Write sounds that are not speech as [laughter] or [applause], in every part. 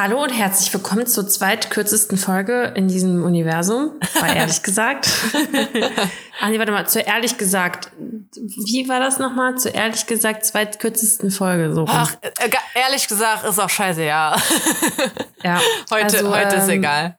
Hallo und herzlich willkommen zur zweitkürzesten Folge in diesem Universum. War ehrlich [laughs] gesagt. [laughs] ah, nee, warte mal, zur ehrlich gesagt. Wie war das nochmal? Zur ehrlich gesagt zweitkürzesten Folge. So rum. Ach, äh, ehrlich gesagt ist auch scheiße, ja. ja. [laughs] Heute, also, heute ist ähm, egal.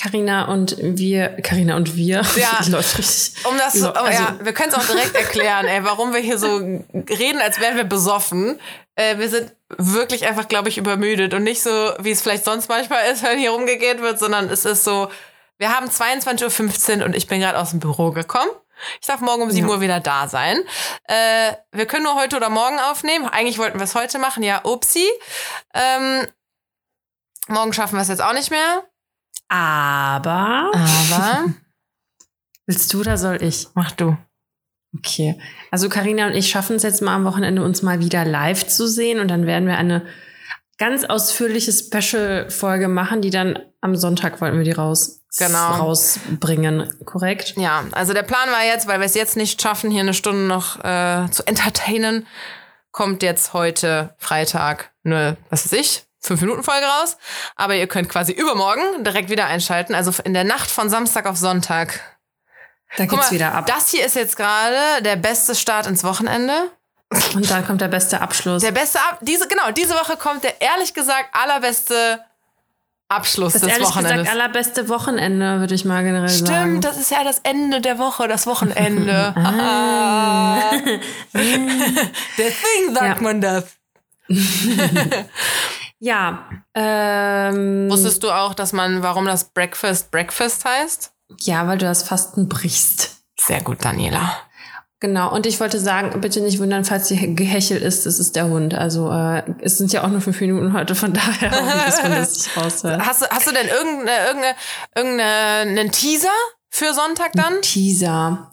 Carina und wir, Carina und wir. Ja. [laughs] läuft richtig. Um das, Lo- oh, also- ja, wir können es auch direkt erklären, ey, warum wir hier so reden, als wären wir besoffen. Äh, wir sind wirklich einfach, glaube ich, übermüdet und nicht so, wie es vielleicht sonst manchmal ist, wenn hier rumgegeben wird, sondern es ist so, wir haben 22.15 Uhr und ich bin gerade aus dem Büro gekommen. Ich darf morgen um 7 Ja. Uhr wieder da sein. Äh, wir können nur heute oder morgen aufnehmen. Eigentlich wollten wir es heute machen. Ja, upsi. Ähm, morgen schaffen wir es jetzt auch nicht mehr. Aber. Aber [laughs] Willst du oder soll ich? mach du. Okay. Also Karina und ich schaffen es jetzt mal am Wochenende, uns mal wieder live zu sehen und dann werden wir eine ganz ausführliche Special-Folge machen, die dann am Sonntag wollten wir die raus Genau. rausbringen, korrekt? Ja, also der Plan war jetzt, weil wir es jetzt nicht schaffen, hier eine Stunde noch äh, zu entertainen, kommt jetzt heute Freitag eine, was weiß ich, fünf Minuten Folge raus. Aber ihr könnt quasi übermorgen direkt wieder einschalten. Also in der Nacht von Samstag auf Sonntag. Da Guck geht's mal, wieder ab. das hier ist jetzt gerade der beste Start ins Wochenende. und dann kommt der beste Abschluss. Der beste ab diese genau diese Woche kommt der ehrlich gesagt allerbeste Abschluss das des ehrlich Wochenendes. gesagt allerbeste Wochenende, würde ich mal generell sagen. Stimmt, das ist ja das Ende der Woche, das Wochenende. [laughs] Ah. [laughs] Der Thing sagt Ja. man das. [laughs] Ja. Ähm, Wusstest du auch, dass man, warum das Breakfast Breakfast heißt? ja, weil du das Fasten brichst. Sehr gut, Daniela. Genau, und ich wollte sagen, bitte nicht wundern, falls hier Gehechel ist, das ist der Hund. Also äh, es sind ja auch nur fünf Minuten heute, von daher hoffe ich, dass man das nicht raushört. [laughs] Hast du, hast du denn irgendeine, irgendeine, irgendeinen Teaser für Sonntag dann? Teaser.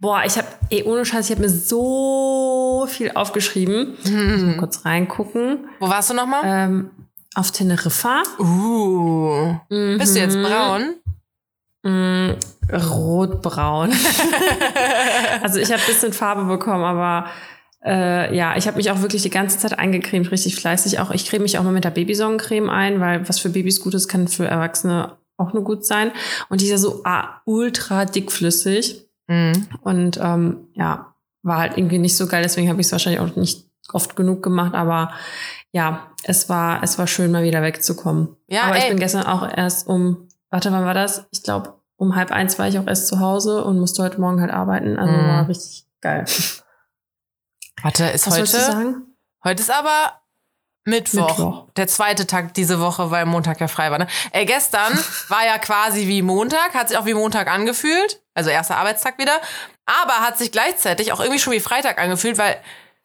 Boah, ich habe, eh ohne Scheiß, ich habe mir so viel aufgeschrieben. Ich muss mal kurz reingucken. Wo warst du nochmal? Ähm, auf Teneriffa. Uh. Bist du jetzt braun? Mm, rotbraun. [laughs] also ich habe ein bisschen Farbe bekommen, aber äh, ja, ich habe mich auch wirklich die ganze Zeit eingecremt, richtig fleißig. Auch ich creme mich auch mal mit der Babysonnencreme ein, weil was für Babys gut ist, kann für Erwachsene auch nur gut sein. Und die ist ja so ah, ultra dickflüssig. Mhm. Und ähm, ja, war halt irgendwie nicht so geil, deswegen habe ich es wahrscheinlich auch nicht oft genug gemacht, aber ja, es war, es war schön, mal wieder wegzukommen. Ja, aber ich ey. bin gestern auch erst um, warte, wann war das? Ich glaube, um halb eins war ich auch erst zu Hause und musste heute Morgen halt arbeiten. Also Mhm. war richtig geil. Warte, ist Was heute? sagen? Heute ist aber Mittwoch. Mittwoch. Der zweite Tag diese Woche, weil Montag ja frei war. Ne? Ey, gestern [laughs] war ja quasi wie Montag, hat sich auch wie Montag angefühlt. Also erster Arbeitstag wieder. Aber hat sich gleichzeitig auch irgendwie schon wie Freitag angefühlt, weil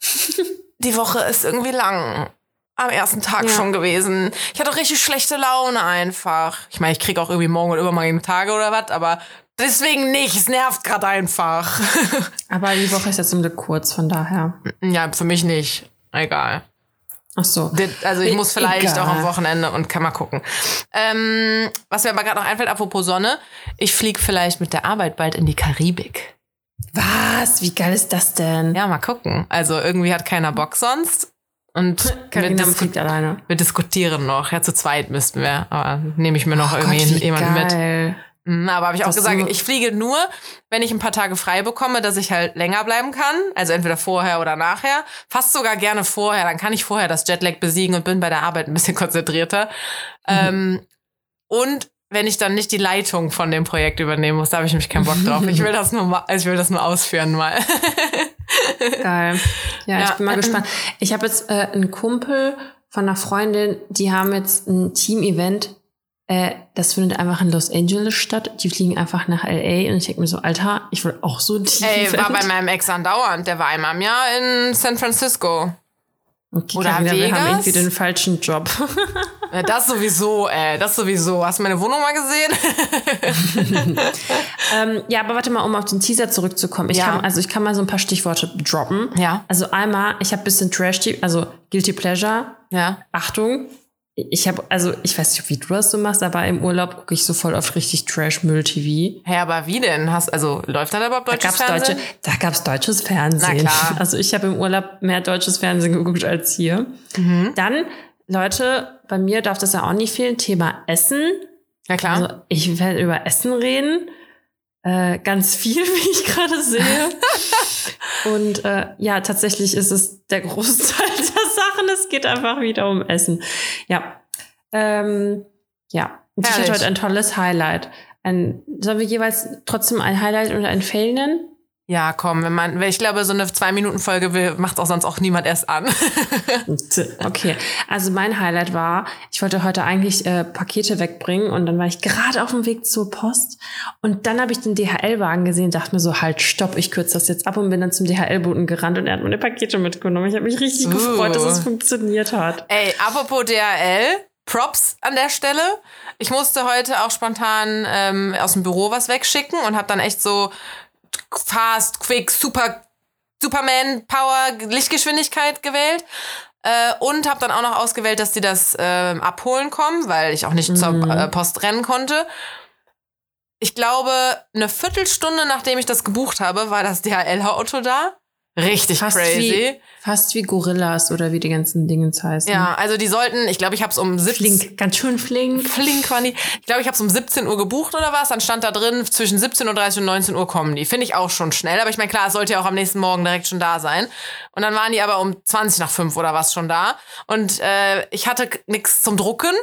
[laughs] die Woche ist irgendwie lang. Am ersten Tag Ja. schon gewesen. Ich hatte auch richtig schlechte Laune einfach. Ich meine, ich krieg auch irgendwie morgen oder übermorgen Tage oder was, aber deswegen nicht. Es nervt gerade einfach. [laughs] Aber die Woche ist jetzt zum Glück kurz, von daher. ja, für mich nicht. Egal. Ach so. Also ich muss vielleicht Egal. auch am Wochenende und kann mal gucken. Ähm, was mir aber gerade noch einfällt, apropos Sonne, ich fliege vielleicht mit der Arbeit bald in die Karibik. Was? Wie geil ist das denn? Ja, mal gucken. Also irgendwie hat keiner Bock sonst. Und [laughs] wir, disku wir diskutieren noch. Ja, zu zweit müssten wir. Aber nehme ich mir noch Oh irgendwie Gott, jemanden mit. geil. Mhm, Aber habe ich auch gesagt, ich fliege nur, wenn ich ein paar Tage frei bekomme, dass ich halt länger bleiben kann. Also entweder vorher oder nachher. Fast sogar gerne vorher. Dann kann ich vorher das Jetlag besiegen und bin bei der Arbeit ein bisschen [laughs] konzentrierter. Ähm, und wenn ich dann nicht die Leitung von dem Projekt übernehmen muss, da habe ich nämlich keinen Bock drauf. Ich will das nur, mal, ich will das nur ausführen mal. [laughs] Geil. Ja, Ja. ich bin mal gespannt. Ich habe jetzt äh, einen Kumpel von einer Freundin, die haben jetzt ein Team-Event. Äh, das findet einfach in Los Angeles statt. Die fliegen einfach nach LA und ich denke mir so, Alter, ich will auch so ein Ey, war bei meinem Ex andauernd. Der war einmal im Jahr in San Francisco. okay, oder Carina, wir haben Vegas? irgendwie den falschen Job. [laughs] Ja, das sowieso, ey. Das sowieso. Hast du meine Wohnung mal gesehen? [laughs] ähm, ja, aber warte mal, um auf den Teaser zurückzukommen. Ich Ja. kann, also ich kann mal so ein paar Stichworte droppen. Ja. Also einmal, ich habe bisschen Trash, also Guilty Pleasure. Ja. Achtung, ich habe, also ich weiß nicht, wie du das so machst, aber im Urlaub gucke ich so voll auf richtig Trash-Müll-TV. Hä, aber wie denn? Hast, also läuft da überhaupt Da deutsches gab's Fernsehen? deutsche, da gab's deutsches Fernsehen. Na klar. Also ich habe im Urlaub mehr deutsches Fernsehen geguckt als hier. Mhm. Dann Leute, bei mir darf das ja auch nicht fehlen. Thema Essen. Ja, klar. Also ich werde über Essen reden. Äh, ganz viel, [laughs] wie ich gerade sehe. [laughs] Und äh, ja, tatsächlich ist es der Großteil der Sachen. Es geht einfach wieder um Essen. Ja. Ähm, ja. Und ich hatte heute ein tolles Highlight. Ein, sollen wir jeweils trotzdem ein Highlight oder ein Fail nennen? Ja, komm, wenn man, ich glaube, so eine Zwei-Minuten-Folge will- macht auch sonst auch niemand erst an. [laughs] Okay, also mein Highlight war, ich wollte heute eigentlich äh, Pakete wegbringen und dann war ich gerade auf dem Weg zur Post und dann habe ich den DHL-Wagen gesehen, dachte mir so, halt, stopp, ich kürze das jetzt ab und bin dann zum DHL-Boten gerannt und er hat meine Pakete mitgenommen. Ich habe mich richtig Uh. gefreut, dass es funktioniert hat. Ey, apropos DHL, Props an der Stelle. Ich musste heute auch spontan ähm, aus dem Büro was wegschicken und habe dann echt so fast, quick, super, Superman Power Lichtgeschwindigkeit gewählt. Äh, und habe dann auch noch ausgewählt, dass die das ähm, abholen kommen, weil ich auch nicht zur äh, Post rennen konnte. Ich glaube, eine Viertelstunde nachdem ich das gebucht habe, war das DHL-Auto da. Richtig Fast crazy. wie, fast wie Gorillas oder wie die ganzen Dingens heißen. Ja, also die sollten, ich glaube, ich habe es um 17 Flink, ganz schön flink. Flink waren die. Ich glaube, ich habe es um 17 Uhr gebucht oder was. Dann stand da drin, zwischen 17.30 und 19 Uhr kommen die. Finde ich auch schon schnell. Aber ich meine, klar, es sollte ja auch am nächsten Morgen direkt schon da sein. Und dann waren die aber um 20 nach 5 oder was schon da. Und äh, ich hatte nichts zum Drucken.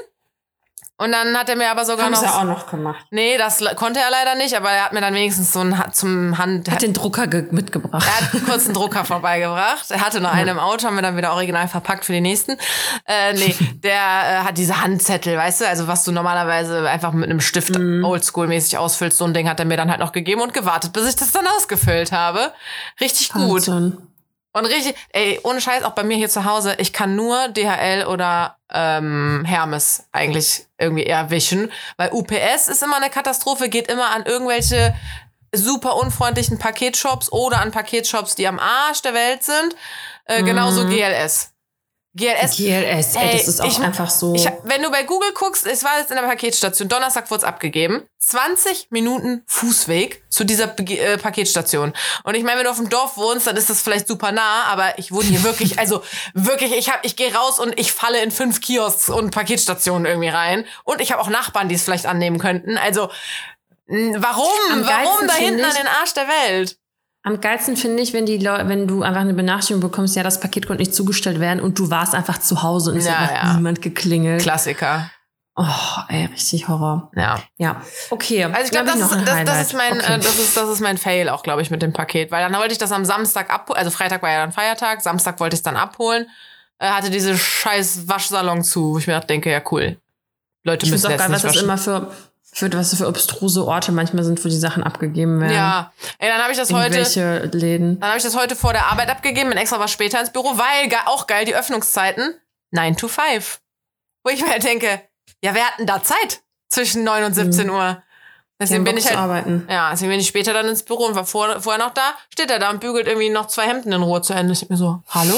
Und dann hat er mir aber sogar Haben noch. sie auch noch gemacht. Nee, das konnte er leider nicht, aber er hat mir dann wenigstens so ein Ha- zum Hand. Hat den Drucker ge- mitgebracht. Er hat kurz einen Drucker vorbeigebracht. Er hatte nur einen im Auto, haben wir dann wieder original verpackt für die nächsten. Äh, nee, [laughs] der äh, hat diese Handzettel, weißt du, also was du normalerweise einfach mit einem Stift oldschool-mäßig ausfüllst, so ein Ding hat er mir dann halt noch gegeben und gewartet, bis ich das dann ausgefüllt habe. Richtig gut. Wahnsinn. Und richtig, ey, ohne Scheiß, auch bei mir hier zu Hause, ich kann nur DHL oder ähm, Hermes eigentlich irgendwie eher wischen, weil UPS ist immer eine Katastrophe, geht immer an irgendwelche super unfreundlichen Paketshops oder an Paketshops, die am Arsch der Welt sind. Äh, Genauso GLS. GLS. GLS, ey, das Ey, ist auch ich- einfach so. Ich, wenn du bei Google guckst, es war jetzt in der Paketstation, Donnerstag wurde es abgegeben, 20 Minuten Fußweg zu dieser äh, Paketstation. Und ich meine, wenn du auf dem Dorf wohnst, dann ist das vielleicht super nah, aber ich wohne hier wirklich, [laughs] also wirklich, ich hab, ich gehe raus und ich falle in fünf Kiosks und Paketstationen irgendwie rein. Und ich habe auch Nachbarn, die es vielleicht annehmen könnten. Also, warum? Warum da hinten an den Arsch der Welt? Am geilsten finde ich, wenn die Leute, wenn du einfach eine Benachrichtigung bekommst, ja, das Paket konnte nicht zugestellt werden und du warst einfach zu Hause und es Ja, hat ja. niemand geklingelt. Klassiker. Oh, ey, richtig Horror. Ja. Ja. Okay. Also ich glaube, hab das, das, das ist mein, Okay. äh, das ist, das ist mein Fail auch, glaube ich, mit dem Paket, weil dann wollte ich das am Samstag abholen, also Freitag war ja dann Feiertag, Samstag wollte ich es dann abholen, äh, hatte diese scheiß Waschsalon zu, wo ich mir denke, ja cool, Leute ich müssen finde auch jetzt geil, was nicht das waschen. immer für, für, was für obstruse Orte manchmal sind, wo die Sachen abgegeben werden. ja, ey, dann habe ich das heute, Irgendwelche Läden. dann habe ich das heute vor der Arbeit abgegeben, bin extra was später ins Büro, weil auch geil die Öffnungszeiten 9 to 5, wo ich mir halt denke, ja, wer hat denn da Zeit zwischen 9 und 17 Uhr? Mhm. Die Deswegen bin ich halt arbeiten. Ja, deswegen bin ich später dann ins Büro und war vor, vorher noch da. Steht er da und bügelt irgendwie noch zwei Hemden in Ruhe zu Ende. Ich mir so, hallo?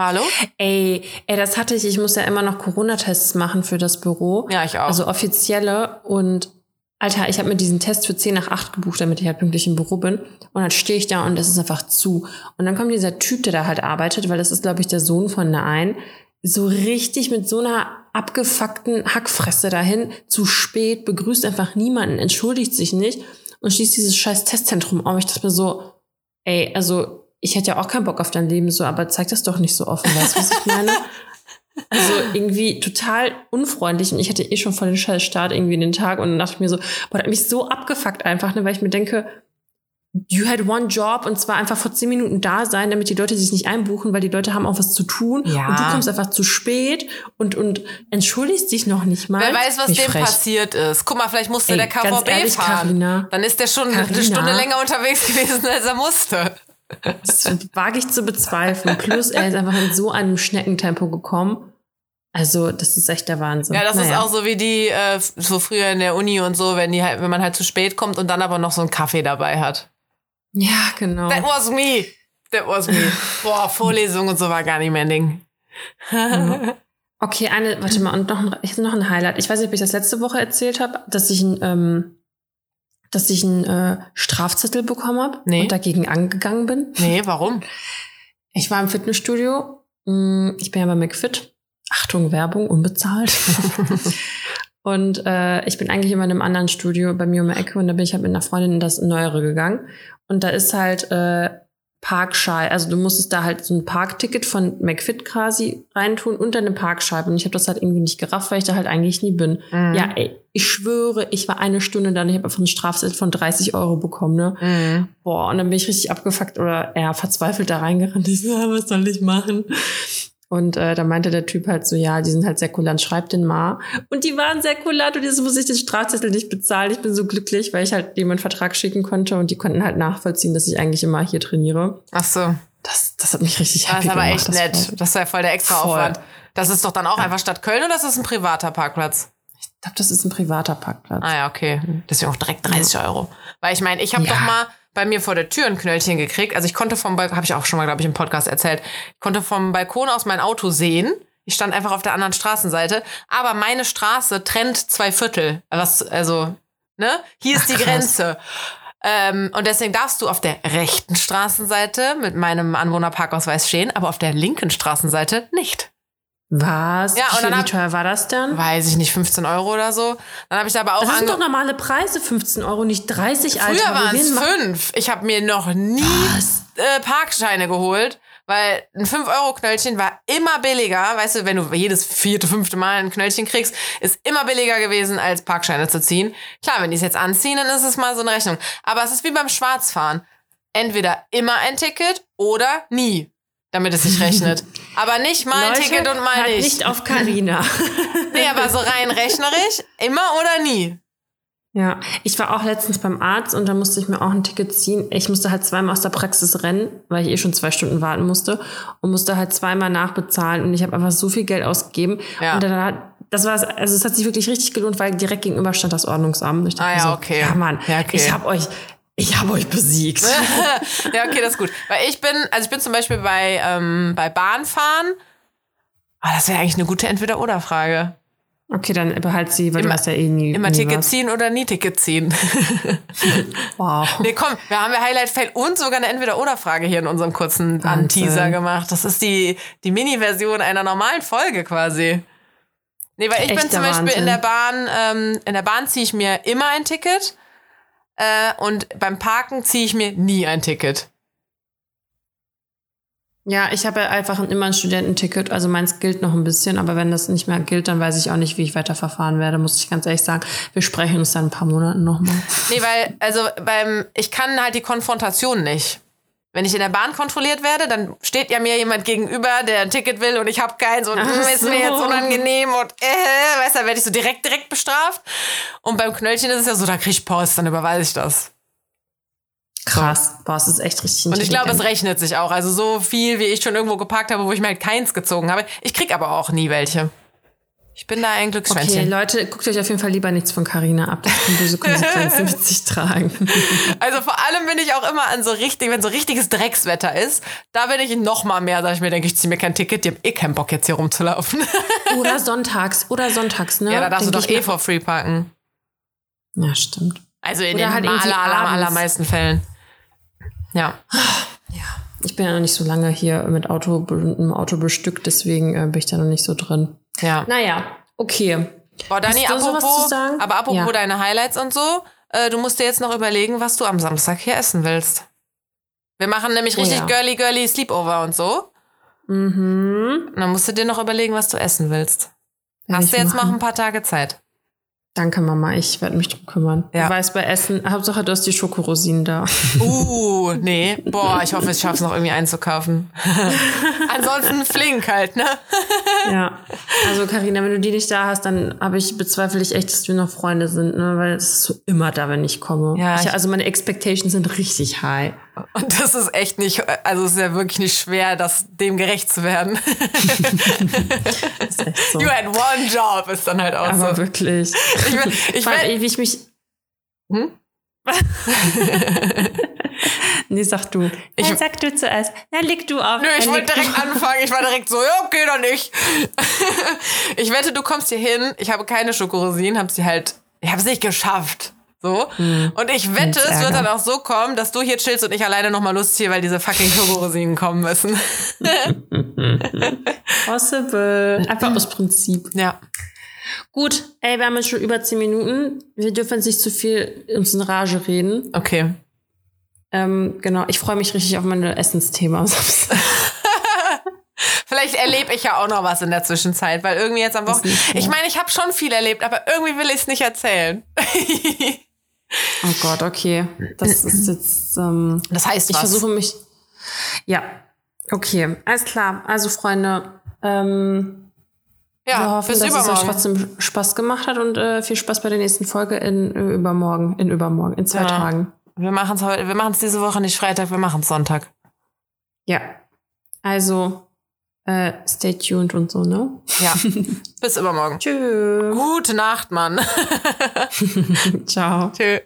Hallo? Ey, ey, das hatte ich. Ich muss ja immer noch Corona-Tests machen für das Büro. Ja, ich auch. Also offizielle. Und Alter, ich habe mir diesen Test für 10 nach 8 gebucht, damit ich halt pünktlich im Büro bin. Und dann stehe ich da und es ist einfach zu. Und dann kommt dieser Typ, der da halt arbeitet, weil das ist, glaube ich, der Sohn von der einen, so richtig mit so einer abgefuckten Hackfresse dahin, zu spät, begrüßt einfach niemanden, entschuldigt sich nicht und schließt dieses scheiß Testzentrum auf. Ich dachte mir so, ey, also ich hätte ja auch keinen Bock auf dein Leben so, aber zeig das doch nicht so offen, weißt du, was ich meine? Also irgendwie total unfreundlich und ich hatte eh schon voll den scheiß Start irgendwie in den Tag und dann dachte ich mir so, boah, das hat mich so abgefuckt einfach, ne, weil ich mir denke, you had one job und zwar einfach vor zehn Minuten da sein, damit die Leute sich nicht einbuchen, weil die Leute haben auch was zu tun Ja. und du kommst einfach zu spät und, und entschuldigst dich noch nicht mal. Wer weiß, was dem frech. passiert ist. Guck mal, vielleicht musste Ey, der ganz KVB ehrlich, fahren. Carina. Dann ist der schon eine Carina. Stunde länger unterwegs [laughs] gewesen, als er musste. Das wage ich zu bezweifeln. Plus, er ist einfach in so einem Schneckentempo gekommen. Also, das ist echt der Wahnsinn. Ja, das ist Naja. auch so wie die, äh, so früher in der Uni und so, wenn die halt, wenn man halt zu spät kommt und dann aber noch so einen Kaffee dabei hat. Ja, genau. That was me. That was me. Boah, Vorlesung und so war gar nicht mein Ding. Okay, eine, warte mal, und noch ein, noch ein Highlight. Ich weiß nicht, ob ich das letzte Woche erzählt habe, dass ich ein, ähm, dass ich einen äh, Strafzettel bekommen habe Nee. und dagegen angegangen bin. Nee, warum? [laughs] Ich war im Fitnessstudio. Mm, Ich bin ja bei McFit. Achtung, Werbung, unbezahlt. [laughs] und äh, ich bin eigentlich immer in einem anderen Studio bei mir um die Ecke und da bin ich halt mit einer Freundin in das Neuere gegangen. Und da ist halt äh, Parkscheibe, also du musstest da halt so ein Parkticket von McFit quasi reintun und deine Parkscheibe. Und ich habe das halt irgendwie nicht gerafft, weil ich da halt eigentlich nie bin. Mhm. Ja, ey, ich schwöre, ich war eine Stunde da und ich habe einfach einen Strafzettel von 30 Euro bekommen, ne? Mhm. Boah, und dann bin ich richtig abgefuckt oder eher verzweifelt da reingerannt. [laughs] Ich so, was soll ich machen? Und äh, da meinte der Typ halt so, ja, die sind halt sehr kulant, schreib den mal. Und die waren sehr kulant und jetzt muss ich den Strafzettel nicht bezahlen. Ich bin so glücklich, weil ich halt dem einen Vertrag schicken konnte und die konnten halt nachvollziehen, dass ich eigentlich immer hier trainiere. Ach so. Das, das hat mich richtig Das happy ist aber gemacht. echt das nett. war- Das ist ja voll der extra Voll. Aufwand. Das ist doch dann auch einfach Stadt Köln oder ist das ein privater Parkplatz? Ich glaube, das ist ein privater Parkplatz. Ah ja, okay. Deswegen auch direkt 30 Euro. Weil ich meine, ich habe Ja. doch mal bei mir vor der Tür ein Knöllchen gekriegt. Also ich konnte vom Balkon, habe ich auch schon mal, glaube ich, im Podcast erzählt, ich konnte vom Balkon aus mein Auto sehen. Ich stand einfach auf der anderen Straßenseite. Aber meine Straße trennt zwei Viertel. Was, also, ne? Hier ist die Ach. Grenze. Ähm, und deswegen darfst du auf der rechten Straßenseite mit meinem Anwohnerparkausweis stehen, aber auf der linken Straßenseite nicht. Was? Ja, und wie, dann wie teuer war das denn? Weiß ich nicht, 15 Euro oder so. Dann habe ich aber auch Das sind doch normale Preise, 15 Euro, nicht 30, Alter. Früher waren es macht- fünf. Ich habe mir noch nie äh, Parkscheine geholt, weil ein 5-Euro-Knöllchen war immer billiger. Weißt du, wenn du jedes vierte, fünfte Mal ein Knöllchen kriegst, ist immer billiger gewesen, als Parkscheine zu ziehen. Klar, wenn die es jetzt anziehen, dann ist es mal so eine Rechnung. Aber es ist wie beim Schwarzfahren. Entweder immer ein Ticket oder nie, damit es sich rechnet. [laughs] aber nicht mal ein Leute, Ticket und mal hört nicht. nicht auf Carina. [laughs] Nee, aber so rein rechnerisch, immer oder nie. Ja, ich war auch letztens beim Arzt und da musste ich mir auch ein Ticket ziehen. Ich musste halt zweimal aus der Praxis rennen, weil ich eh schon zwei Stunden warten musste und musste halt zweimal nachbezahlen und ich habe einfach so viel Geld ausgegeben. Ja. Und dann hat, das war, also es hat sich wirklich richtig gelohnt, weil direkt gegenüber stand das Ordnungsamt. Ich dachte Ah ja, so, okay. Ja, Mann, Ja, okay. ich habe euch, ich habe euch besiegt. [laughs] ja, okay, das ist gut. Weil ich bin, also ich bin zum Beispiel bei, ähm, bei Bahnfahren. Ah, das wäre eigentlich eine gute Entweder-Oder-Frage. Okay, dann behalt sie, weil du Immer- hast ja eh nie. Immer nie Ticket was. ziehen oder nie Ticket ziehen. [laughs] Wow. nee, komm, wir haben ja Highlight Fail und sogar eine Entweder-Oder-Frage hier in unserem kurzen Wahnsinn. Teaser gemacht. Das ist die, die Mini-Version einer normalen Folge quasi. Nee, weil ich bin Echter zum Beispiel Wahnsinn. in der Bahn, ähm, in der Bahn ziehe ich mir immer ein Ticket. Äh, und beim Parken ziehe ich mir nie ein Ticket. Ja, ich habe ja einfach immer ein Studententicket, also meins gilt noch ein bisschen, aber wenn das nicht mehr gilt, dann weiß ich auch nicht, wie ich weiterverfahren werde, muss ich ganz ehrlich sagen. Wir sprechen uns dann in ein paar Monaten nochmal. Nee, weil, also beim, ich kann halt die Konfrontation nicht. Wenn ich in der Bahn kontrolliert werde, dann steht ja mir jemand gegenüber, der ein Ticket will und ich habe keins und Ach mm, ist mir so. jetzt unangenehm und äh, weißt du, dann werde ich so direkt, direkt bestraft. Und beim Knöllchen ist es ja so, da krieg ich Post, dann überweise ich das. Krass. Boah, es ist echt richtig Und ich glaube, es rechnet sich auch. Also so viel, wie ich schon irgendwo geparkt habe, wo ich mir halt keins gezogen habe. Ich krieg aber auch nie welche. Ich bin da ein Okay, Glücksschwänzchen. Leute, guckt euch auf jeden Fall lieber nichts von Carina ab. Das kann böse Konsequenzen mit [laughs] sich tragen. Also vor allem bin ich auch immer an so richtig, wenn so richtiges Dreckswetter ist, da bin ich noch mal mehr, sag ich mir, denke ich, zieh mir kein Ticket, die haben eh keinen Bock jetzt hier rumzulaufen. [laughs] Oder sonntags, oder sonntags, ne? ja, da darfst du doch eh for free parken. Ja, stimmt. Also in Oder den halt aller, aller, allermeisten Fällen. Ja. Ich bin ja noch nicht so lange hier mit Auto, mit Auto bestückt, deswegen äh, bin ich da noch nicht so drin. Ja. Naja, okay. Boah, Dani, apropos, zu sagen? aber apropos Ja. deine Highlights und so, äh, du musst dir jetzt noch überlegen, was du am Samstag hier essen willst. Wir machen nämlich Oh richtig ja. girly, girly Sleepover und so. Mhm. Und dann musst du dir noch überlegen, was du essen willst. Werd Hast du jetzt noch machen. ein paar Tage Zeit? Danke, Mama. Ich werde mich drum kümmern. Ja. Du weißt, bei Essen, Hauptsache du hast die Schokorosinen da. [laughs] Uh, nee. Boah, ich hoffe, ich schaff's noch irgendwie einzukaufen. [laughs] Ansonsten flink halt, ne? [laughs] ja. Also, Karina, wenn du die nicht da hast, dann habe ich, bezweifle ich echt, dass wir noch Freunde sind, ne? Weil es ist so immer da, wenn ich komme. Ja, ich, ich- also meine Expectations sind richtig high. Und [laughs] das ist echt nicht, also es ist ja wirklich nicht schwer, das, dem gerecht zu werden. [laughs] So. You had one job, ist dann halt auch Aber so. wirklich. [laughs] Ich, will- ich Weil, will, wie ich mich. Hm? nee, sag du. Ich- Nein, sag du zuerst. Na, leg du auf. Nö, ich wollte du direkt anfangen. Ich war direkt so, ja, okay, dann nicht. ich wette, du kommst hier hin. Ich habe keine Schokorosinen, habe sie halt, ich habe es nicht geschafft. So. Hm. Und ich wette, es wird dann auch so kommen, dass du hier chillst und ich alleine nochmal Lust hier, weil diese fucking Turbo-Rosinen kommen müssen. [laughs] Possible. Einfach aus Prinzip. ja. Gut, ey, wir haben jetzt schon über zehn Minuten. Wir dürfen jetzt nicht zu viel uns in Rage reden. Okay. Ähm, genau, ich freue mich richtig auf meine Essensthema. [laughs] Vielleicht erlebe ich ja auch noch was in der Zwischenzeit, weil irgendwie jetzt am Wochenende. Ich meine, ich habe schon viel erlebt, aber irgendwie will ich es nicht erzählen. [laughs] oh Gott, okay. Das [clears throat] ist jetzt. Ähm, Das heißt ich was. versuche mich. Ja, okay, alles klar. Also, Freunde, ähm, wir ja, hoffen, bis dass es euch übermorgen. trotzdem Spaß gemacht hat und äh, viel Spaß bei der nächsten Folge in äh, übermorgen, in übermorgen, in zwei Ja. Tagen. Wir machen es heute, wir machen es diese Woche nicht Freitag, wir machen es Sonntag. Ja. Also, äh, stay tuned und so, ne? Ja. [laughs] bis übermorgen. Tschüss. Gute Nacht, Mann. [laughs] Ciao. Tschö.